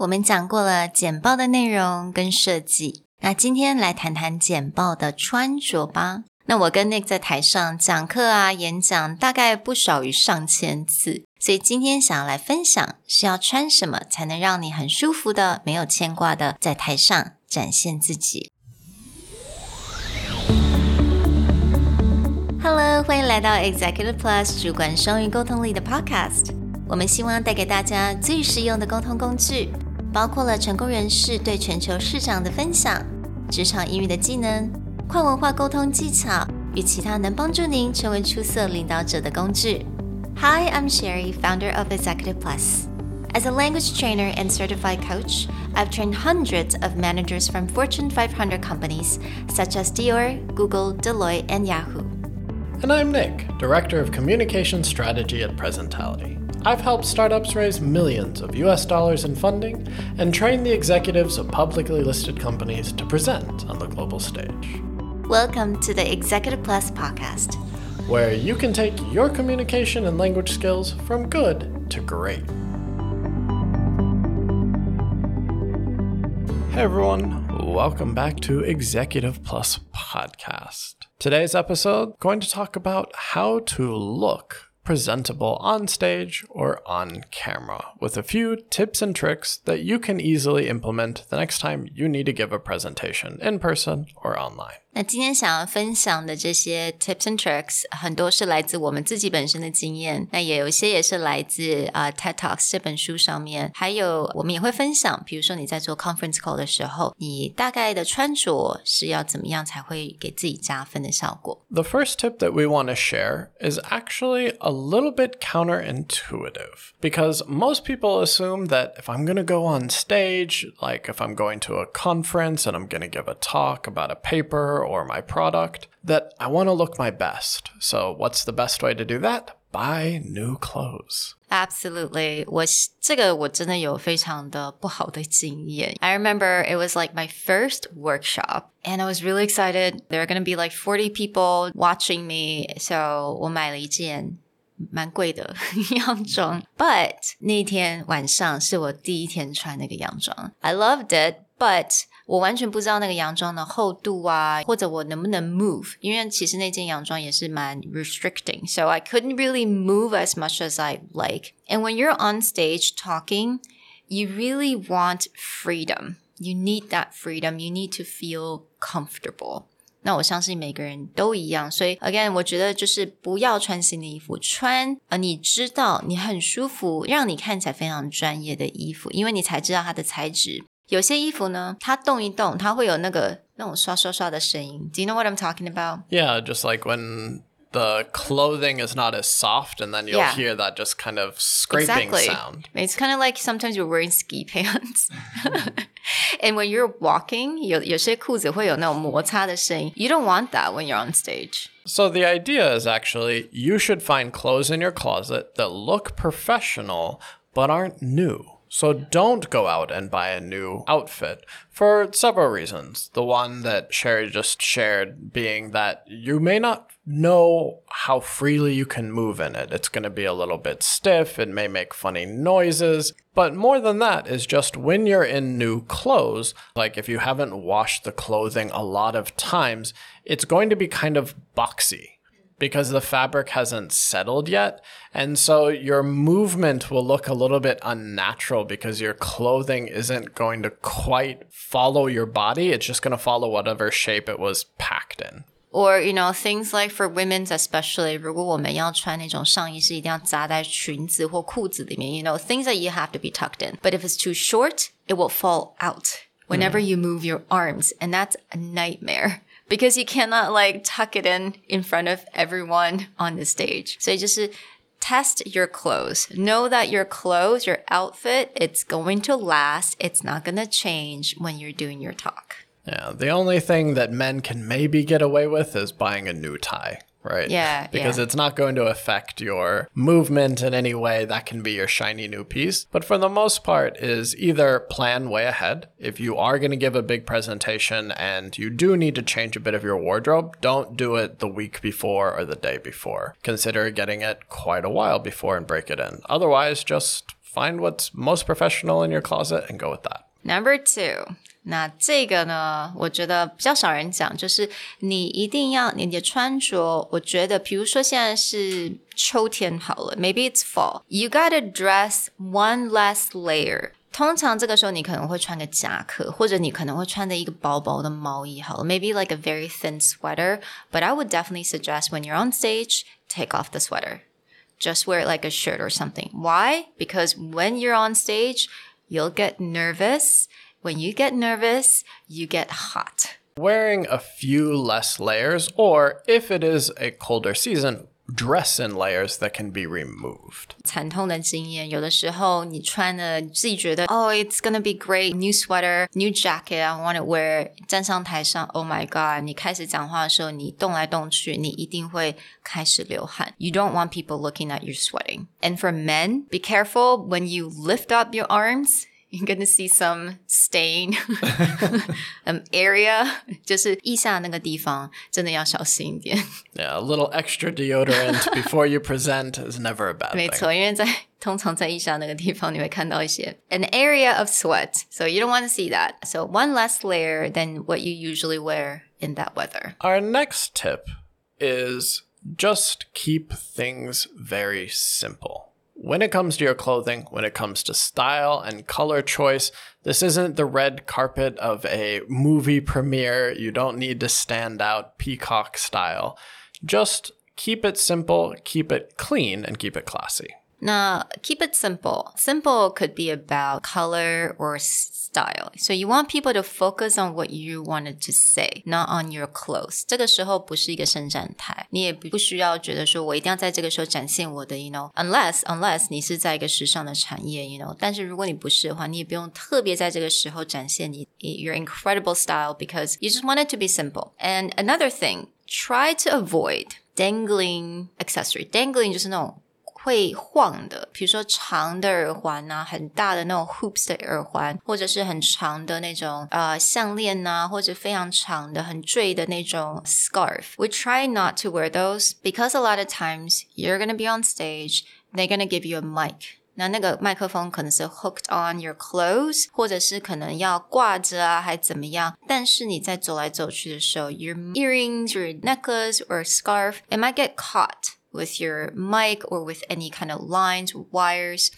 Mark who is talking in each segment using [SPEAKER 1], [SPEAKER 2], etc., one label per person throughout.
[SPEAKER 1] 我们讲过了简报的内容跟设计，那今天来谈谈简报的穿着吧。那我跟 Nick 在台上讲课啊，演讲大概不少于上千次，所以今天想要来分享是要穿什么才能让你很舒服的、没有牵挂的在台上展现自己。Hello，欢迎来到 Executive Plus 主管双语沟通力的 Podcast。我们希望带给大家最实用的沟通工具，包括了成功人士对全球市场的分享、职场英语的技能。跨文化沟通技巧与其他能帮助您成为出色领导者的工具。Hi, I'm Sherry, founder of Executive Plus. As a language trainer and certified coach, I've trained hundreds of managers from Fortune 500 companies such as Dior, Google, Deloitte, and Yahoo.
[SPEAKER 2] And I'm Nick, Director of Communication Strategy at Presentality. I've helped startups raise millions of US dollars in funding and train the executives of publicly listed companies to present on the global stage.
[SPEAKER 1] Welcome to the Executive Plus podcast,
[SPEAKER 2] where you can take your communication and language skills from good to great. Hey everyone, welcome back to Executive Plus podcast. Today's episode going to talk about how to look presentable on stage or on camera with a few tips and tricks that you can easily implement the next time you need to give a presentation in person or online.
[SPEAKER 1] 那今天想要分享的这些 tips and tricks，很多是来自我们自己本身的经验，那也有一些也是来自啊、uh, TED Talks 这本书上面，还有我们也会分享，比如说你在做 conference call 的时候，你大概的穿着是要怎么样才会给自己加分的效果。
[SPEAKER 2] The first tip that we want to share is actually a little bit counterintuitive because most people assume that if I'm going to go on stage, like if I'm going to a conference and I'm going to give a talk about a paper or my product that I want to look my best. So, what's the best way to do that? Buy new clothes.
[SPEAKER 1] Absolutely. 我这个我真的有非常的不好的经验. I remember it was like my first workshop and I was really excited. There are going to be like 40 people watching me. So 我买了一件蛮贵的洋装，but 那天晚上是我第一天穿那个洋装。I loved it, but 我完全不知道那个洋装的厚度啊，或者我能不能 move，因为其实那件洋装也是蛮 restricting，so I couldn't really move as much as I like. And when you're on stage talking, you really want freedom. You need that freedom. You need to feel comfortable. 那我相信每个人都一样，所以 again，我觉得就是不要穿新的衣服，穿呃你知道你很舒服，让你看起来非常专业的衣服，因为你才知道它的材质。 有些衣服呢，它动一动，它会有那个那种刷刷刷的声音。Do you know what I'm talking about?
[SPEAKER 2] Yeah, just like when the clothing is not as soft, and then you'll yeah. hear that just kind of scraping
[SPEAKER 1] exactly.
[SPEAKER 2] sound.
[SPEAKER 1] It's kind of like sometimes you're wearing ski pants. and when you're walking, you don't want that when you're on stage.
[SPEAKER 2] So the idea is actually you should find clothes in your closet that look professional but aren't new. So don't go out and buy a new outfit for several reasons. The one that Sherry just shared being that you may not know how freely you can move in it. It's going to be a little bit stiff, it may make funny noises. But more than that is just when you're in new clothes, like if you haven't washed the clothing a lot of times, it's going to be kind of boxy because the fabric hasn't settled yet. And so your movement will look a little bit unnatural because your clothing isn't going to quite follow your body. It's just going to follow whatever shape it was packed in.
[SPEAKER 1] Or you know things like for women's especially，如果我们要穿那种上衣是一定要扎在裙子或裤子里面，you know things that you have to be tucked in. But if it's too short, it will fall out whenever mm. you move your arms, and that's a nightmare because you cannot like tuck it in in front of everyone on the stage. So just test your clothes. Know that your clothes, your outfit, it's going to last. It's not going to change when you're doing your talk.
[SPEAKER 2] Yeah, the only thing that men can maybe get away with is buying a new tie right?
[SPEAKER 1] Yeah.
[SPEAKER 2] Because
[SPEAKER 1] yeah.
[SPEAKER 2] it's not going to affect your movement in any way. That can be your shiny new piece. But for the most part, is either plan way ahead. If you are going to give a big presentation and you do need to change a bit of your wardrobe, don't do it the week before or the day before. Consider getting it quite a while before and break it in. Otherwise, just find what's most professional in your closet and go with that.
[SPEAKER 1] Number two，那这个呢，我觉得比较少人讲，就是你一定要你的穿着。我觉得，比如说现在是秋天好了，maybe it's fall，you gotta dress one less layer。通常这个时候你可能会穿个夹克，或者你可能会穿的一个薄薄的毛衣好了，maybe like a very thin sweater。But I would definitely suggest when you're on stage, take off the sweater. Just wear it like a shirt or something. Why? Because when you're on stage, you'll get nervous. When you get nervous, you get hot.
[SPEAKER 2] Wearing a few less layers, or if it is a colder season, dress in layers that can be removed.
[SPEAKER 1] 惨痛的经验，有的时候你穿的自己觉得，Oh, it's gonna be great, new sweater, new jacket, I want to wear。站上台上，Oh my god！你开始讲话的时候，你动来动去，你一定会开始流汗。You don't want people looking at you sweating. And for men, be careful when you lift up your arms you're gonna see some stain um area，就是腋下那个地方真的要小心一点。
[SPEAKER 2] Yeah, a little extra deodorant before you present is never a bad
[SPEAKER 1] 没错，因为在通常在腋下那个地方，你会看到一些 an area of sweat, so you don't want to see that. So one less layer than what you usually wear in that weather.
[SPEAKER 2] Our next tip is just keep things very simple when it comes to your clothing, when it comes to style and color choice, this isn't the red carpet of a movie premiere. You don't need to stand out peacock style. Just keep it simple, keep it clean, and keep it classy.
[SPEAKER 1] Now, keep it simple. Simple could be about color or style. So you want people to focus on what you wanted to say, not on your clothes. 这个时候不是一个伸展台，你也不需要觉得说我一定要在这个时候展现我的，you know。Unless unless 你是在一个时尚的产业，you know。但是如果你不是的话，你也不用特别在这个时候展现你 your incredible style because you just want it to be simple. And another thing, try to avoid dangling accessory. Dangling 就是那种 会晃的，比如说长的耳环啊，很大的那种 hoops 的耳环，或者是很长的那种呃项链呐、啊，或者非常长的、很坠的那种 scarf。We try not to wear those because a lot of times you're gonna be on stage, they're gonna give you a mic. 那那个麦克风可能是 hooked on your clothes，或者是可能要挂着啊，还怎么样？但是你在走来走去的时候，your earrings, your necklace or scarf, it might get caught with your mic or with any kind of lines, wires.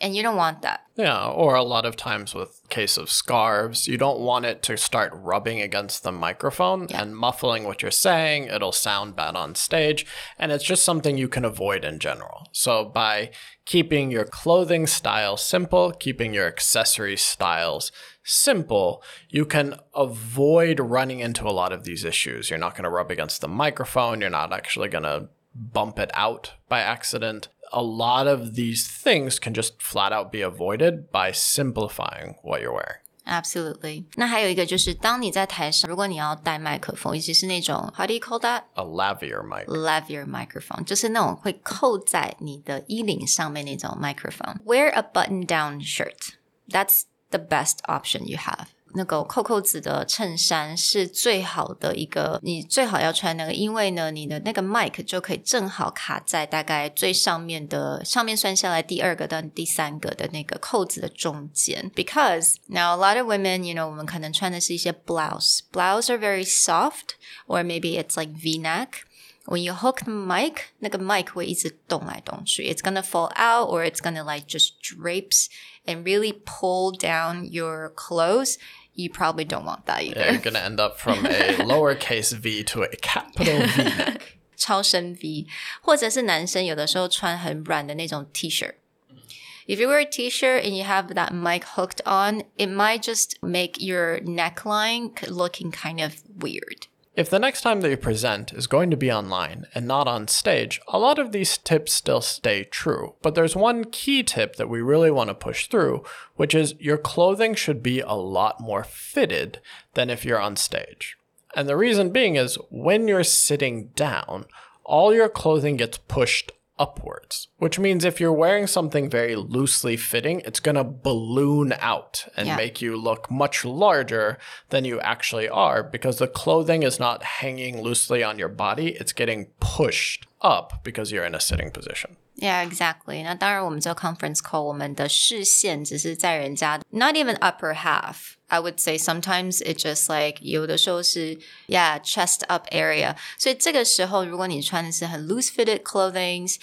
[SPEAKER 1] And you don't want that.
[SPEAKER 2] Yeah, or a lot of times with case of scarves, you don't want it to start rubbing against the microphone yeah. and muffling what you're saying. It'll sound bad on stage, and it's just something you can avoid in general. So by keeping your clothing style simple, keeping your accessory styles simple, you can avoid running into a lot of these issues. You're not going to rub against the microphone, you're not actually going to bump it out by accident. A lot of these things can just flat out be avoided by simplifying what you're wearing.
[SPEAKER 1] Absolutely. 那还有一个就是，当你在台上，如果你要带麦克风，尤其是那种 How do you call that?
[SPEAKER 2] A lavalier mic.
[SPEAKER 1] Lavalier microphone，就是那种会扣在你的衣领上面那种 microphone. Wear a button-down shirt. That's the best option you have. 那个扣扣子的衬衫是最好的一个，你最好要穿那个，因为呢，你的那个 mic 就可以正好卡在大概最上面的，上面算下来第二个到第三个的那个扣子的中间。Because now a lot of women, you know，我们可能穿的是一些 blouse. Blouse are very soft, or maybe it's like V-neck. When you hook the mic, 那个 mic 会一直动来动去. It's gonna fall out, or it's gonna like just drapes and really pull down your clothes you probably don't want that either.
[SPEAKER 2] Yeah, you're going to end up from a lowercase v to a capital V neck.
[SPEAKER 1] 超深 V，或者是男生有的时候穿很软的那种 T shirt。If you wear a t-shirt and you have that mic hooked on, it might just make your neckline looking kind of weird.
[SPEAKER 2] If the next time that you present is going to be online and not on stage, a lot of these tips still stay true. But there's one key tip that we really want to push through, which is your clothing should be a lot more fitted than if you're on stage. And the reason being is when you're sitting down, all your clothing gets pushed upwards, which means if you're wearing something very loosely fitting, it's going to balloon out and yeah. make you look much larger than you actually are because the clothing is not hanging loosely on your body, it's getting pushed up because you're in a sitting position.
[SPEAKER 1] Yeah, exactly. 那当然，我们这个 conference call，我们的视线只是在人家 not even upper half. I would say sometimes it just like 有的时候是 yeah chest up area. 所以这个时候，如果你穿的是很 loose fitted clothing，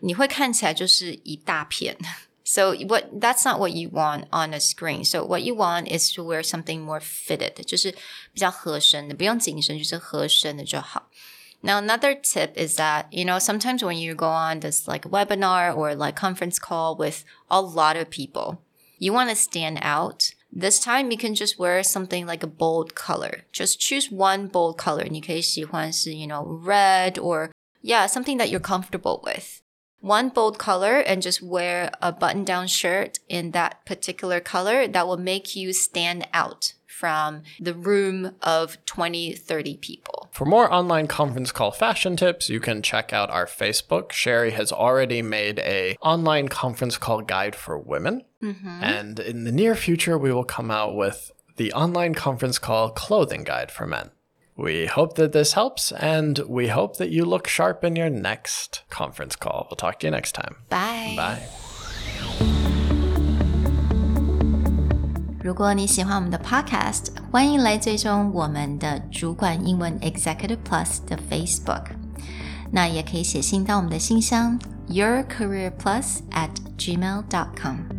[SPEAKER 1] 你会看起来就是一大片。So what that's not what you want on a screen. So what you want is to wear something more fitted，就是比较合身的，不用紧身，就是合身的就好。 now, another tip is that, you know, sometimes when you go on this like webinar or like conference call with a lot of people, you want to stand out. This time you can just wear something like a bold color. Just choose one bold color. 你可以喜欢是, you know, red or yeah, something that you're comfortable with. One bold color and just wear a button down shirt in that particular color that will make you stand out from the room of 20, 30 people.
[SPEAKER 2] For more online conference call fashion tips, you can check out our Facebook. Sherry has already made a online conference call guide for women. Mm-hmm. And in the near future, we will come out with the online conference call clothing guide for men. We hope that this helps, and we hope that you look sharp in your next conference call. We'll talk to you next time.
[SPEAKER 1] Bye.
[SPEAKER 2] Bye.
[SPEAKER 1] 如果你喜欢我们的 Podcast，欢迎来追踪我们的主管英文 Executive Plus 的 Facebook。那也可以写信到我们的信箱 yourcareerplus at gmail.com。